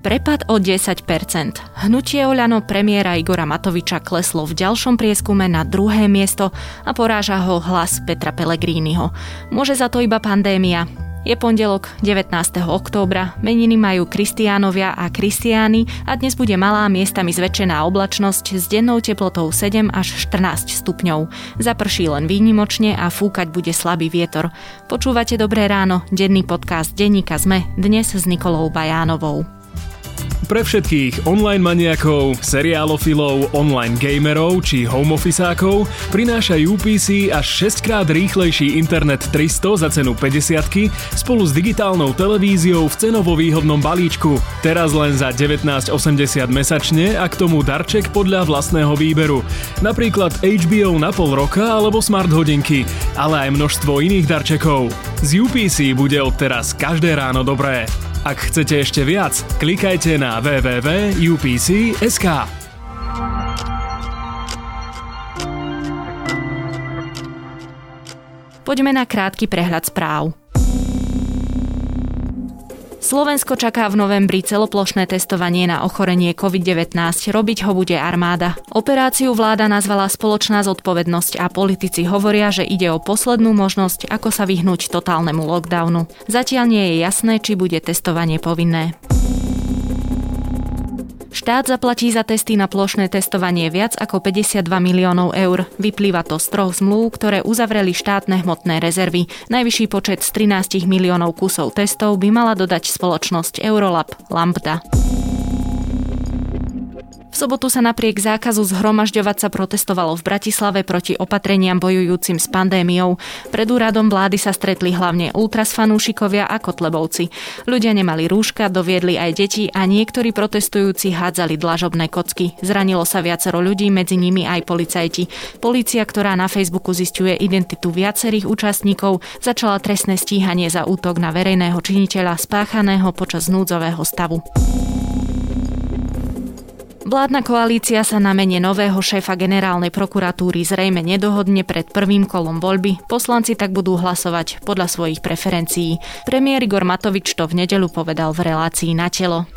Prepad o 10%. Hnutie Oľano premiéra Igora Matoviča kleslo v ďalšom prieskume na druhé miesto a poráža ho hlas Petra Pellegriniho. Môže za to iba pandémia. Je pondelok 19. októbra, meniny majú Kristiánovia a Kristiány a dnes bude malá miestami zväčšená oblačnosť s dennou teplotou 7 až 14 stupňov. Zaprší len výnimočne a fúkať bude slabý vietor. Počúvate Dobré ráno, denný podcast Denníka Zme, dnes s Nikolou Bajánovou. Pre všetkých online maniakov, seriálofilov, online gamerov či home officeákov prináša UPC až 6 krát rýchlejší internet 300 za cenu 50 spolu s digitálnou televíziou v cenovo výhodnom balíčku. Teraz len za 19,80 mesačne a k tomu darček podľa vlastného výberu. Napríklad HBO na pol roka alebo smart hodinky, ale aj množstvo iných darčekov. Z UPC bude odteraz každé ráno dobré. Ak chcete ešte viac, klikajte na www.upc.sk. Poďme na krátky prehľad správ. Slovensko čaká v novembri celoplošné testovanie na ochorenie COVID-19. Robiť ho bude armáda. Operáciu vláda nazvala spoločná zodpovednosť a politici hovoria, že ide o poslednú možnosť, ako sa vyhnúť totálnemu lockdownu. Zatiaľ nie je jasné, či bude testovanie povinné. Štát zaplatí za testy na plošné testovanie viac ako 52 miliónov eur. Vyplýva to z troch zmluv, ktoré uzavreli štátne hmotné rezervy. Najvyšší počet z 13 miliónov kusov testov by mala dodať spoločnosť Eurolab Lambda sobotu sa napriek zákazu zhromažďovať sa protestovalo v Bratislave proti opatreniam bojujúcim s pandémiou. Pred úradom vlády sa stretli hlavne ultras fanúšikovia a kotlebovci. Ľudia nemali rúška, doviedli aj deti a niektorí protestujúci hádzali dlažobné kocky. Zranilo sa viacero ľudí, medzi nimi aj policajti. Polícia, ktorá na Facebooku zistuje identitu viacerých účastníkov, začala trestné stíhanie za útok na verejného činiteľa spáchaného počas núdzového stavu. Vládna koalícia sa na mene nového šéfa generálnej prokuratúry zrejme nedohodne pred prvým kolom voľby. Poslanci tak budú hlasovať podľa svojich preferencií. Premiér Igor Matovič to v nedelu povedal v relácii na telo.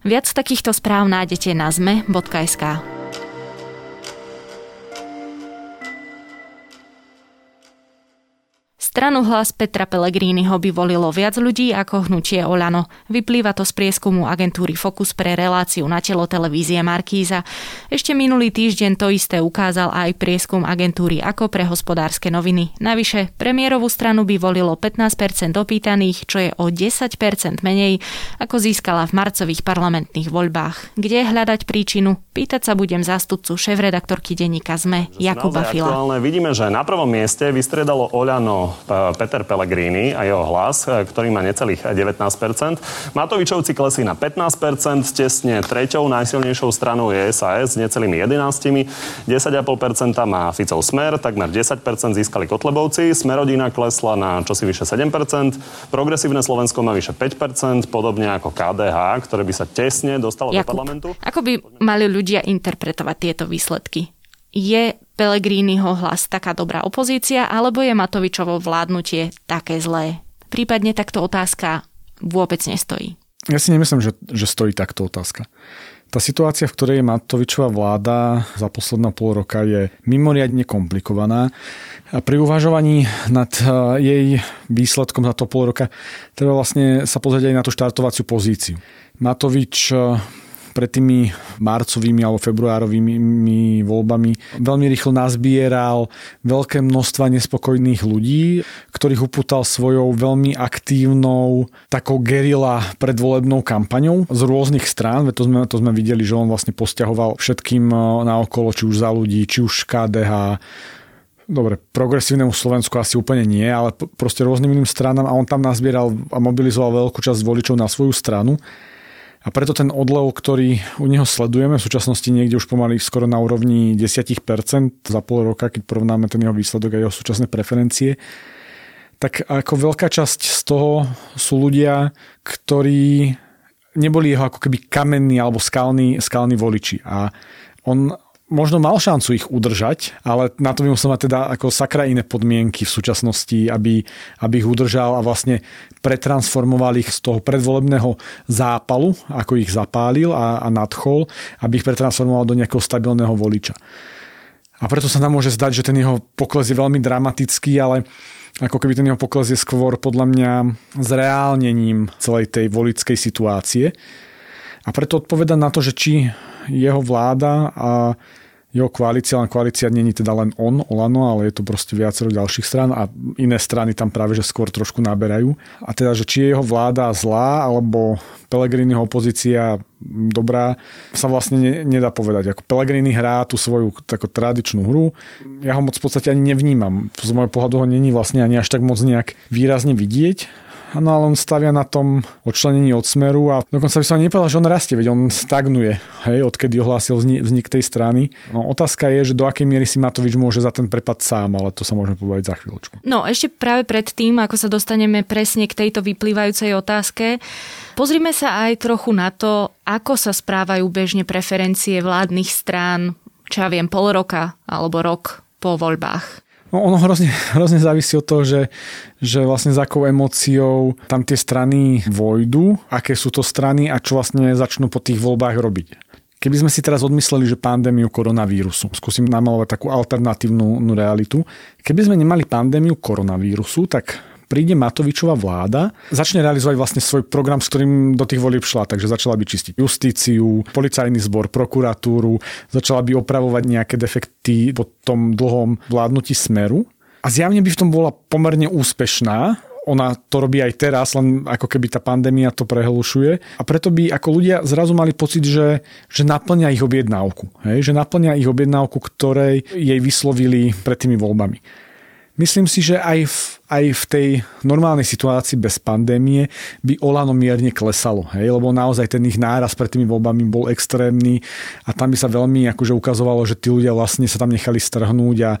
Viac takýchto správ nájdete na zme.sk. Stranu hlas Petra Pellegriniho by volilo viac ľudí ako hnutie Olano. Vyplýva to z prieskumu agentúry Focus pre reláciu na telo televízie Markíza. Ešte minulý týždeň to isté ukázal aj prieskum agentúry Ako pre hospodárske noviny. Navyše, premiérovú stranu by volilo 15% opýtaných, čo je o 10% menej, ako získala v marcových parlamentných voľbách. Kde hľadať príčinu? Pýtať sa budem zástupcu šéf-redaktorky denníka ZME Jakuba Fila. Vidíme, že na prvom mieste vystredalo Oľano Peter Pellegrini a jeho hlas, e, ktorý má necelých 19%. Matovičovci klesli na 15%, tesne treťou najsilnejšou stranou je SAS s necelými 11%, 10,5% má Ficov Smer, takmer 10% získali Kotlebovci, Smerodina klesla na čosi vyše 7%, Progresívne Slovensko má vyše 5%, podobne ako KDH, ktoré by sa tesne dostalo Jakub, do parlamentu. Ako by mali ľudia interpretovať tieto výsledky? Je Pelegriniho hlas taká dobrá opozícia, alebo je Matovičovo vládnutie také zlé? Prípadne takto otázka vôbec nestojí. Ja si nemyslím, že, že stojí takto otázka. Tá situácia, v ktorej je Matovičová vláda za posledná pol roka je mimoriadne komplikovaná. A pri uvažovaní nad eh, jej výsledkom za to pol roka treba vlastne sa pozrieť aj na tú štartovaciu pozíciu. Matovič eh, pred tými marcovými alebo februárovými voľbami veľmi rýchlo nazbieral veľké množstva nespokojných ľudí, ktorých upútal svojou veľmi aktívnou takou gerila predvolebnou kampaňou z rôznych strán, to sme, to sme videli, že on vlastne posťahoval všetkým eh, naokolo, či už za ľudí, či už KDH, dobre, progresívnemu Slovensku asi úplne nie, ale proste rôznym iným stranám a on tam nazbieral a mobilizoval veľkú časť voličov na svoju stranu. A preto ten odlev, ktorý u neho sledujeme, v súčasnosti niekde už pomaly skoro na úrovni 10% za pol roka, keď porovnáme ten jeho výsledok a jeho súčasné preferencie, tak ako veľká časť z toho sú ľudia, ktorí neboli jeho ako keby kamenní alebo skalní, skalní voliči. A on možno mal šancu ich udržať, ale na to by musel mať teda ako sakra iné podmienky v súčasnosti, aby, aby ich udržal a vlastne pretransformoval ich z toho predvolebného zápalu, ako ich zapálil a, a nadchol, aby ich pretransformoval do nejakého stabilného voliča. A preto sa nám môže zdať, že ten jeho pokles je veľmi dramatický, ale ako keby ten jeho pokles je skôr podľa mňa zreálnením celej tej volickej situácie. A preto odpoveda na to, že či jeho vláda a jeho koalícia, len koalícia není teda len on, Olano, ale je to proste viacero ďalších stran a iné strany tam práve že skôr trošku naberajú. A teda, že či je jeho vláda zlá, alebo Pelegriniho opozícia dobrá, sa vlastne ne, nedá povedať. Ako Pelegrini hrá tú svoju takú tradičnú hru. Ja ho moc v podstate ani nevnímam. Z môjho pohľadu ho není vlastne ani až tak moc nejak výrazne vidieť No ale on stavia na tom odčlenení od smeru a dokonca by som ani nepovedal, že on rastie, veď on stagnuje, hej, odkedy ohlásil vznik tej strany. No otázka je, že do akej miery si Matovič môže za ten prepad sám, ale to sa môžeme povedať za chvíľočku. No ešte práve pred tým, ako sa dostaneme presne k tejto vyplývajúcej otázke, pozrime sa aj trochu na to, ako sa správajú bežne preferencie vládnych strán, čo ja viem, pol roka alebo rok po voľbách. No ono hrozne, hrozne závisí od toho, že, že vlastne za akou emóciou tam tie strany vojdu, aké sú to strany a čo vlastne začnú po tých voľbách robiť. Keby sme si teraz odmysleli, že pandémiu koronavírusu, skúsim namalovať takú alternatívnu realitu, keby sme nemali pandémiu koronavírusu, tak príde Matovičová vláda, začne realizovať vlastne svoj program, s ktorým do tých volieb šla. Takže začala by čistiť justíciu, policajný zbor, prokuratúru, začala by opravovať nejaké defekty po tom dlhom vládnutí smeru. A zjavne by v tom bola pomerne úspešná, ona to robí aj teraz, len ako keby tá pandémia to prehlušuje. A preto by ako ľudia zrazu mali pocit, že, že naplňa ich objednávku. Hej? Že naplňa ich objednávku, ktorej jej vyslovili pred tými voľbami. Myslím si, že aj v aj v tej normálnej situácii bez pandémie by Olano mierne klesalo, hej? lebo naozaj ten ich náraz pred tými voľbami bol extrémny a tam by sa veľmi akože ukazovalo, že tí ľudia vlastne sa tam nechali strhnúť a,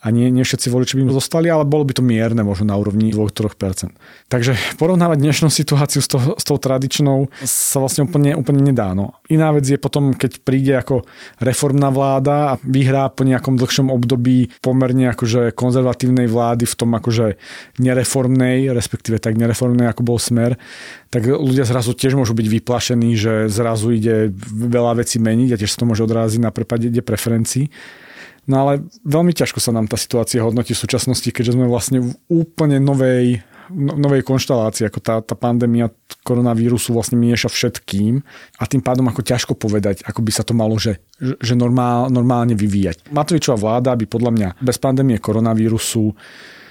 a nie, nie všetci voliči by im zostali, ale bolo by to mierne možno na úrovni 2-3%. Takže porovnávať dnešnú situáciu s, to, s tou tradičnou sa vlastne úplne, úplne nedá. No. Iná vec je potom, keď príde ako reformná vláda a vyhrá po nejakom dlhšom období pomerne akože konzervatívnej vlády v tom akože nereformnej, respektíve tak nereformnej, ako bol smer, tak ľudia zrazu tiež môžu byť vyplašení, že zrazu ide veľa vecí meniť a tiež sa to môže odráziť na prepade preferencií. No ale veľmi ťažko sa nám tá situácia hodnotí v súčasnosti, keďže sme vlastne v úplne novej, no, novej konštalácii, ako tá, tá pandémia koronavírusu vlastne mieša všetkým a tým pádom ako ťažko povedať, ako by sa to malo že, že normál, normálne vyvíjať. Matovičová vláda by podľa mňa bez pandémie koronavírusu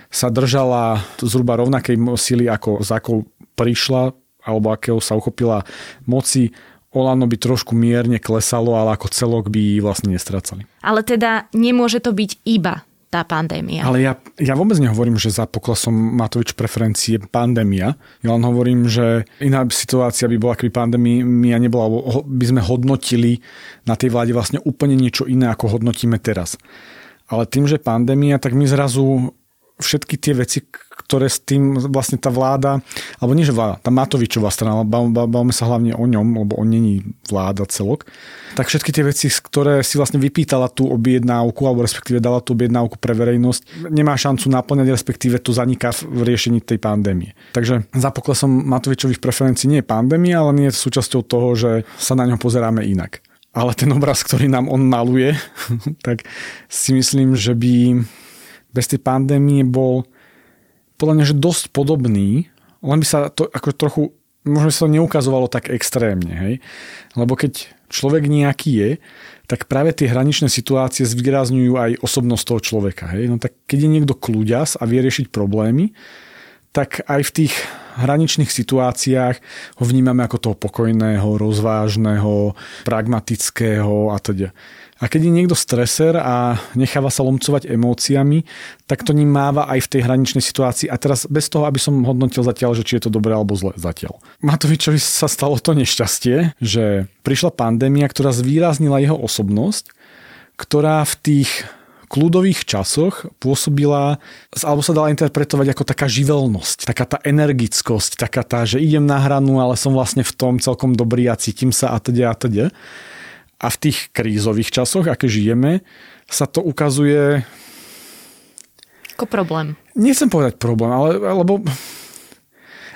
sa držala zhruba rovnakej sily, ako za akou prišla, alebo akého sa uchopila moci, Olano by trošku mierne klesalo, ale ako celok by vlastne nestracali. Ale teda nemôže to byť iba tá pandémia. Ale ja, ja vôbec nehovorím, že za poklesom Matovič je pandémia. Ja len hovorím, že iná situácia by bola, keby pandémia nebola, alebo by sme hodnotili na tej vláde vlastne úplne niečo iné, ako hodnotíme teraz. Ale tým, že pandémia, tak my zrazu všetky tie veci, ktoré s tým vlastne tá vláda, alebo nie že vláda, tá Matovičová strana, bavíme sa hlavne o ňom, lebo on není vláda celok, tak všetky tie veci, ktoré si vlastne vypýtala tú objednávku, alebo respektíve dala tú objednávku pre verejnosť, nemá šancu naplňať, respektíve to zaniká v riešení tej pandémie. Takže za poklesom Matovičových preferencií nie je pandémia, ale nie je súčasťou toho, že sa na ňo pozeráme inak. Ale ten obraz, ktorý nám on maluje, tak si myslím, že by bez tej pandémie bol podľa mňa, že dosť podobný, len by sa to ako trochu, možno sa to neukazovalo tak extrémne, hej? Lebo keď človek nejaký je, tak práve tie hraničné situácie zvýrazňujú aj osobnosť toho človeka, hej? No tak keď je niekto kľúďas a vie riešiť problémy, tak aj v tých hraničných situáciách ho vnímame ako toho pokojného, rozvážneho, pragmatického a teda. A keď je niekto streser a necháva sa lomcovať emóciami, tak to ním máva aj v tej hraničnej situácii. A teraz bez toho, aby som hodnotil zatiaľ, že či je to dobré alebo zle zatiaľ. Matovičovi sa stalo to nešťastie, že prišla pandémia, ktorá zvýraznila jeho osobnosť, ktorá v tých kľudových časoch pôsobila, alebo sa dala interpretovať ako taká živelnosť, taká tá energickosť, taká tá, že idem na hranu, ale som vlastne v tom celkom dobrý a cítim sa a teda a teda. A v tých krízových časoch, aké žijeme, sa to ukazuje... Ako problém. Nechcem povedať problém, ale, lebo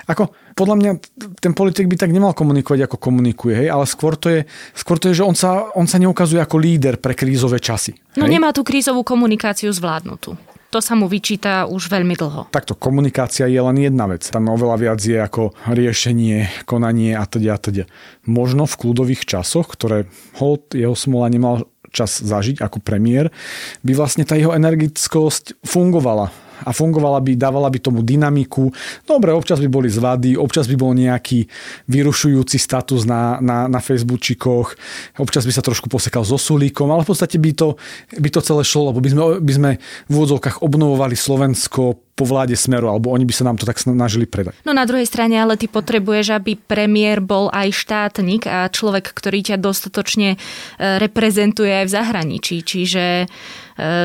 ako, podľa mňa ten politik by tak nemal komunikovať, ako komunikuje, hej, ale skôr to je, skôr to je že on sa, on sa neukazuje ako líder pre krízové časy. No nemá tú krízovú komunikáciu zvládnutú. To sa mu vyčíta už veľmi dlho. Takto komunikácia je len jedna vec. Tam oveľa viac je ako riešenie, konanie a teda a teda. Možno v kľudových časoch, ktoré hold jeho smola nemal čas zažiť ako premiér, by vlastne tá jeho energickosť fungovala a fungovala by, dávala by tomu dynamiku. Dobre, občas by boli zvady, občas by bol nejaký vyrušujúci status na, na, na Facebookčikoch, občas by sa trošku posekal so sulíkom, ale v podstate by to, by to celé šlo, lebo by sme, by sme v úvodzovkách obnovovali Slovensko po vláde Smeru, alebo oni by sa nám to tak snažili predať. No na druhej strane, ale ty potrebuješ, aby premiér bol aj štátnik a človek, ktorý ťa dostatočne e, reprezentuje aj v zahraničí. Čiže e,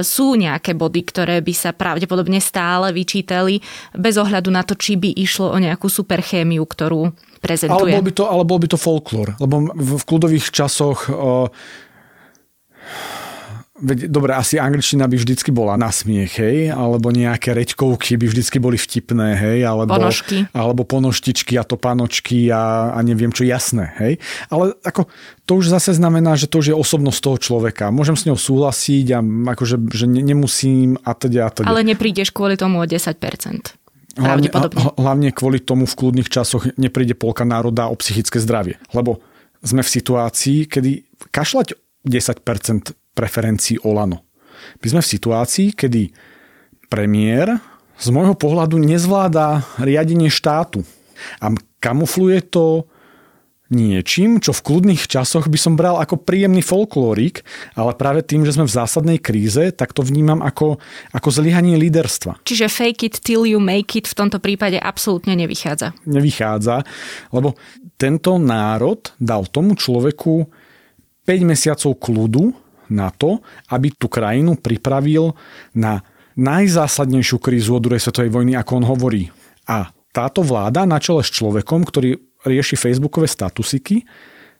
sú nejaké body, ktoré by sa pravdepodobne stále vyčítali, bez ohľadu na to, či by išlo o nejakú superchémiu, ktorú prezentuje. Ale bol by to, ale bol by to folklór, lebo v kľudových časoch Veď, dobre, asi angličtina by vždycky bola na smiech, hej, alebo nejaké reďkovky by vždycky boli vtipné, hej, alebo ponožky, alebo ponoštičky a to panočky a, a neviem čo, jasné, hej. Ale ako, to už zase znamená, že to už je osobnosť toho človeka. Môžem s ňou súhlasiť a akože, že ne, nemusím a teda a teda. Ale neprídeš kvôli tomu o 10%. Hlavne, hlavne kvôli tomu v kľudných časoch nepríde polka národa o psychické zdravie. Lebo sme v situácii, kedy kašľať 10% preferencií Olano. My sme v situácii, kedy premiér z môjho pohľadu nezvláda riadenie štátu a kamufluje to niečím, čo v kľudných časoch by som bral ako príjemný folklórik, ale práve tým, že sme v zásadnej kríze, tak to vnímam ako, ako zlyhanie líderstva. Čiže fake it till you make it v tomto prípade absolútne nevychádza. Nevychádza, lebo tento národ dal tomu človeku 5 mesiacov kľudu, na to, aby tú krajinu pripravil na najzásadnejšiu krízu od druhej svetovej vojny, ako on hovorí. A táto vláda na čele s človekom, ktorý rieši facebookové statusiky,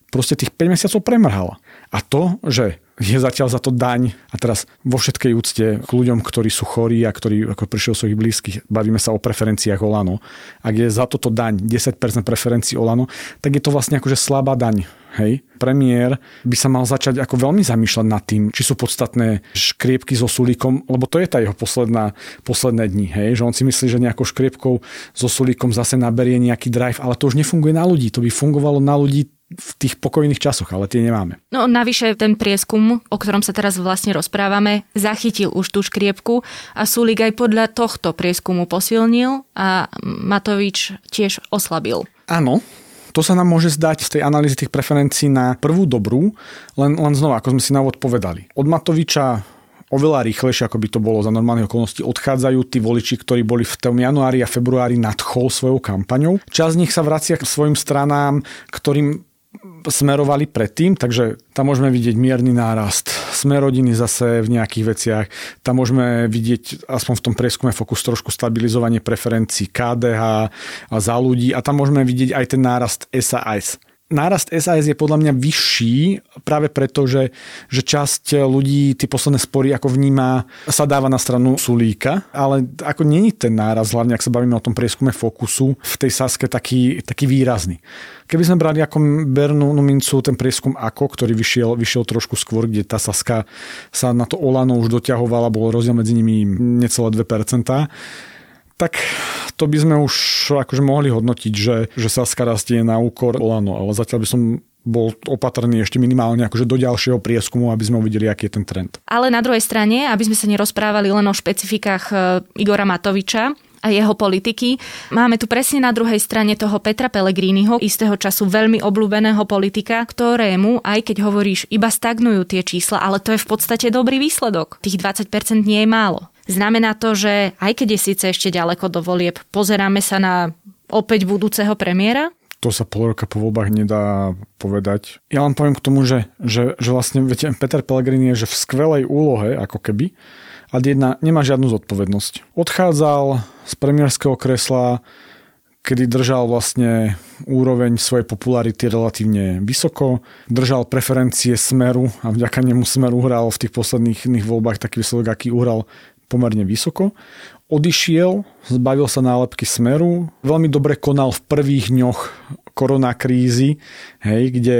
proste tých 5 mesiacov premrhala. A to, že je zatiaľ za to daň a teraz vo všetkej úcte k ľuďom, ktorí sú chorí a ktorí ako prišiel svojich blízkych, bavíme sa o preferenciách Olano. Ak je za toto daň 10% preferencií Olano, tak je to vlastne akože slabá daň. Hej. Premiér by sa mal začať ako veľmi zamýšľať nad tým, či sú podstatné škriepky so sulíkom, lebo to je tá jeho posledná, posledné dni. Hej. Že on si myslí, že nejakou škriepkou so sulíkom zase naberie nejaký drive, ale to už nefunguje na ľudí. To by fungovalo na ľudí v tých pokojných časoch, ale tie nemáme. No navyše ten prieskum, o ktorom sa teraz vlastne rozprávame, zachytil už tú škriepku a Sulik aj podľa tohto prieskumu posilnil a Matovič tiež oslabil. Áno, to sa nám môže zdať z tej analýzy tých preferencií na prvú dobrú, len, len znova, ako sme si na úvod povedali. Od Matoviča oveľa rýchlejšie, ako by to bolo za normálnych okolností, odchádzajú tí voliči, ktorí boli v tom januári a februári nadchol svojou kampaňou. Čas z nich sa vracia k svojim stranám, ktorým smerovali predtým, takže tam môžeme vidieť mierny nárast. Sme rodiny zase v nejakých veciach. Tam môžeme vidieť aspoň v tom prieskume Fokus trošku stabilizovanie preferencií KDH a za ľudí a tam môžeme vidieť aj ten nárast SAS nárast SAS je podľa mňa vyšší práve preto, že, že časť ľudí tie posledné spory ako vníma sa dáva na stranu Sulíka, ale ako není ten náraz, hlavne ak sa bavíme o tom prieskume Fokusu, v tej Saske taký, taký výrazný. Keby sme brali ako Bernú mincu ten prieskum AKO, ktorý vyšiel, vyšiel trošku skôr, kde tá Saska sa na to Olano už doťahovala, bol rozdiel medzi nimi necelé 2%, tak to by sme už akože mohli hodnotiť, že, že Saska rastie na úkor Olano, ale zatiaľ by som bol opatrný ešte minimálne akože do ďalšieho prieskumu, aby sme uvideli, aký je ten trend. Ale na druhej strane, aby sme sa nerozprávali len o špecifikách e, Igora Matoviča, a jeho politiky. Máme tu presne na druhej strane toho Petra Pellegriniho, istého času veľmi obľúbeného politika, ktorému, aj keď hovoríš, iba stagnujú tie čísla, ale to je v podstate dobrý výsledok. Tých 20% nie je málo. Znamená to, že aj keď je síce ešte ďaleko do volieb, pozeráme sa na opäť budúceho premiéra? to sa pol roka po voľbách nedá povedať. Ja len poviem k tomu, že, že, že vlastne viete, Peter Pellegrini je že v skvelej úlohe, ako keby, a jedna nemá žiadnu zodpovednosť. Odchádzal z premiérského kresla, kedy držal vlastne úroveň svojej popularity relatívne vysoko, držal preferencie Smeru a vďaka nemu Smer uhral v tých posledných voľbách taký výsledok, aký uhral pomerne vysoko. Odišiel, zbavil sa nálepky Smeru, veľmi dobre konal v prvých dňoch koronakrízy, hej, kde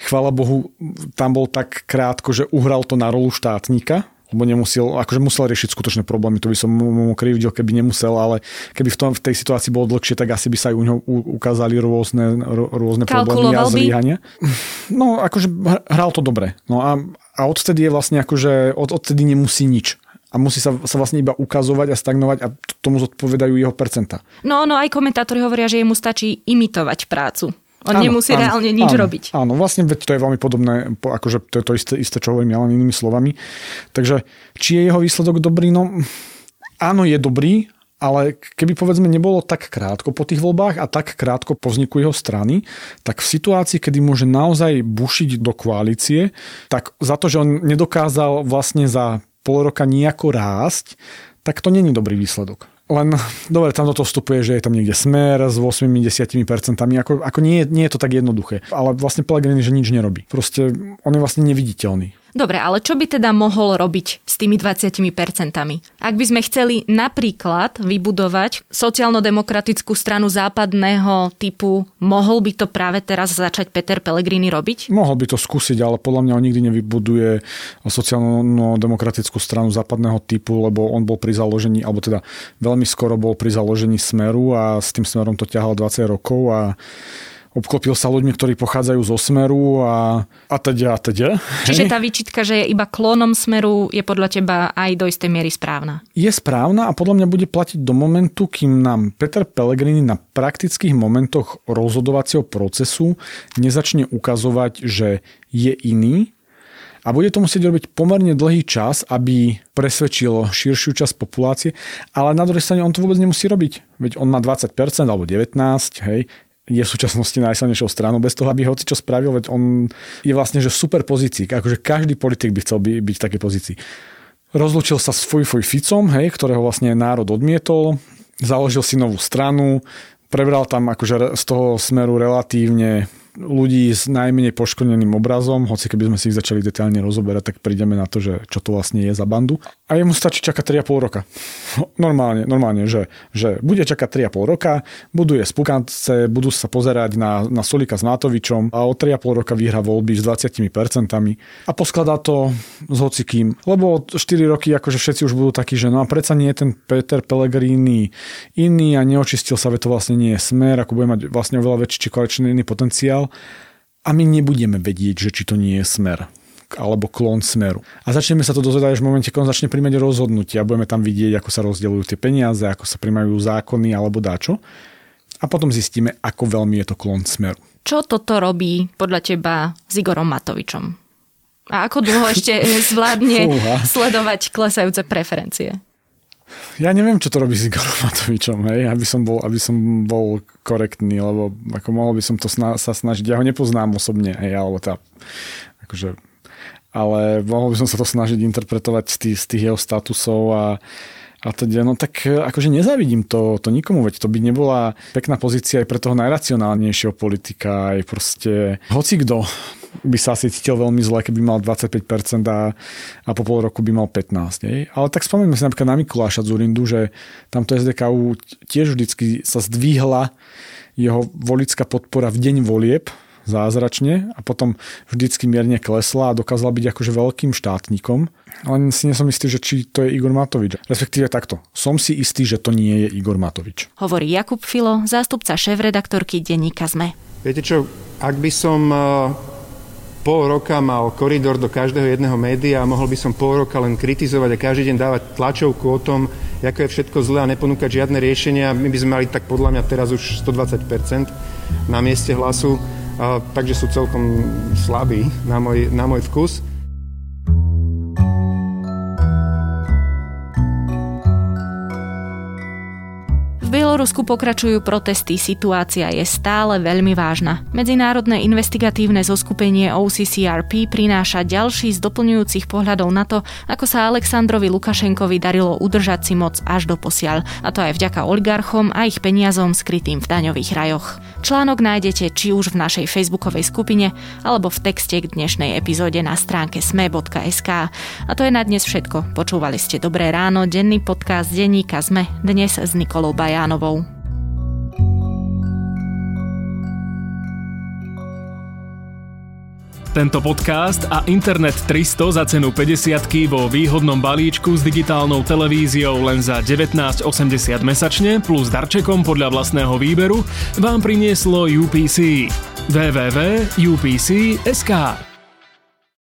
chvala Bohu, tam bol tak krátko, že uhral to na rolu štátnika, lebo nemusel, akože musel riešiť skutočné problémy, to by som mu krivdil, keby nemusel, ale keby v, tom, v tej situácii bolo dlhšie, tak asi by sa aj u neho ukázali rôzne, rôzne problémy a zlyhania. No, akože hral to dobre. No a, a odtedy je vlastne akože, od, odtedy nemusí nič a musí sa, sa vlastne iba ukazovať a stagnovať a tomu zodpovedajú jeho percenta. No, no aj komentátori hovoria, že jemu stačí imitovať prácu. On áno, nemusí áno, reálne nič áno, robiť. Áno, vlastne to je veľmi podobné, akože to je to isté, isté čo hovorím, len inými slovami. Takže či je jeho výsledok dobrý? No áno, je dobrý, ale keby povedzme nebolo tak krátko po tých voľbách a tak krátko po vzniku jeho strany, tak v situácii, kedy môže naozaj bušiť do koalície, tak za to, že on nedokázal vlastne za pol roka nejako rásť, tak to není dobrý výsledok. Len, dobre, tam do toho vstupuje, že je tam niekde smer s 8-10%, ako, ako nie, nie je to tak jednoduché. Ale vlastne Pellegrini, že nič nerobí. Proste on je vlastne neviditeľný. Dobre, ale čo by teda mohol robiť s tými 20%? Ak by sme chceli napríklad vybudovať sociálno-demokratickú stranu západného typu, mohol by to práve teraz začať Peter Pellegrini robiť? Mohol by to skúsiť, ale podľa mňa on nikdy nevybuduje sociálno-demokratickú stranu západného typu, lebo on bol pri založení, alebo teda veľmi skoro bol pri založení Smeru a s tým Smerom to ťahal 20 rokov a obklopil sa ľuďmi, ktorí pochádzajú zo Smeru a, a teda a teda. Čiže tá výčitka, že je iba klonom Smeru, je podľa teba aj do istej miery správna? Je správna a podľa mňa bude platiť do momentu, kým nám Peter Pellegrini na praktických momentoch rozhodovacieho procesu nezačne ukazovať, že je iný a bude to musieť robiť pomerne dlhý čas, aby presvedčil širšiu časť populácie, ale na druhej strane on to vôbec nemusí robiť. Veď on má 20% alebo 19%, hej, je v súčasnosti najsilnejšou stranou, bez toho, aby hoci čo spravil, veď on je vlastne že super pozícii, akože každý politik by chcel by, byť v takej pozícii. Rozlučil sa s Fuj Fuj Ficom, hej, ktorého vlastne národ odmietol, založil si novú stranu, prebral tam akože z toho smeru relatívne ľudí s najmenej poškodeným obrazom, hoci keby sme si ich začali detailne rozoberať, tak prídeme na to, že čo to vlastne je za bandu. A jemu stačí čakať 3,5 roka. Normálne, normálne že, že bude čakať 3,5 roka, buduje spukance, budú sa pozerať na, na Solika s Matovičom a o 3,5 roka vyhra voľby s 20% a poskladá to s hocikým. Lebo 4 roky akože všetci už budú takí, že no a predsa nie je ten Peter Pellegrini iný a neočistil sa, ve to vlastne nie je smer, ako bude mať vlastne oveľa väčší koaličný potenciál a my nebudeme vedieť, že či to nie je smer alebo klon smeru. A začneme sa to dozvedať až v momente, keď on začne príjmať rozhodnutia a budeme tam vidieť, ako sa rozdeľujú tie peniaze, ako sa príjmajú zákony alebo dáčo. A potom zistíme, ako veľmi je to klon smeru. Čo toto robí podľa teba s Igorom Matovičom? A ako dlho ešte zvládne sledovať klesajúce preferencie? Ja neviem, čo to robí s Igorom Matovičom, hej, aby som bol, aby som bol korektný, lebo ako mohol by som to sna- sa snažiť, ja ho nepoznám osobne, hej, alebo tá, akože, ale mohol by som sa to snažiť interpretovať z tých, z tých jeho statusov a a teda, no tak akože nezavidím to, to nikomu, veď to by nebola pekná pozícia aj pre toho najracionálnejšieho politika, aj proste hoci kto by sa asi cítil veľmi zle, keby mal 25% a, a po pol roku by mal 15%. Nie? Ale tak spomeňme si napríklad na Mikuláša Zurindu, že tamto SDKU tiež vždycky sa zdvihla jeho volická podpora v deň volieb zázračne a potom vždycky mierne klesla a dokázala byť akože veľkým štátnikom. Ale si nie som istý, že či to je Igor Matovič. Respektíve takto. Som si istý, že to nie je Igor Matovič. Hovorí Jakub Filo, zástupca šéf-redaktorky denníka ZME. Viete čo, ak by som pol roka mal koridor do každého jedného média a mohol by som pol roka len kritizovať a každý deň dávať tlačovku o tom, ako je všetko zlé a neponúkať žiadne riešenia. My by sme mali tak podľa mňa teraz už 120% na mieste hlasu, takže sú celkom slabí na môj, na môj vkus. Bielorusku pokračujú protesty, situácia je stále veľmi vážna. Medzinárodné investigatívne zoskupenie OCCRP prináša ďalší z doplňujúcich pohľadov na to, ako sa Aleksandrovi Lukašenkovi darilo udržať si moc až do posiaľ. A to aj vďaka oligarchom a ich peniazom skrytým v daňových rajoch. Článok nájdete či už v našej facebookovej skupine alebo v texte k dnešnej epizóde na stránke sme.sk. A to je na dnes všetko. Počúvali ste Dobré ráno, denný podcast denníka Sme dnes s Nikolou Bajánovou. Tento podcast a Internet 300 za cenu 50 vo výhodnom balíčku s digitálnou televíziou len za 19,80 mesačne plus darčekom podľa vlastného výberu vám prinieslo UPC. www.upc.sk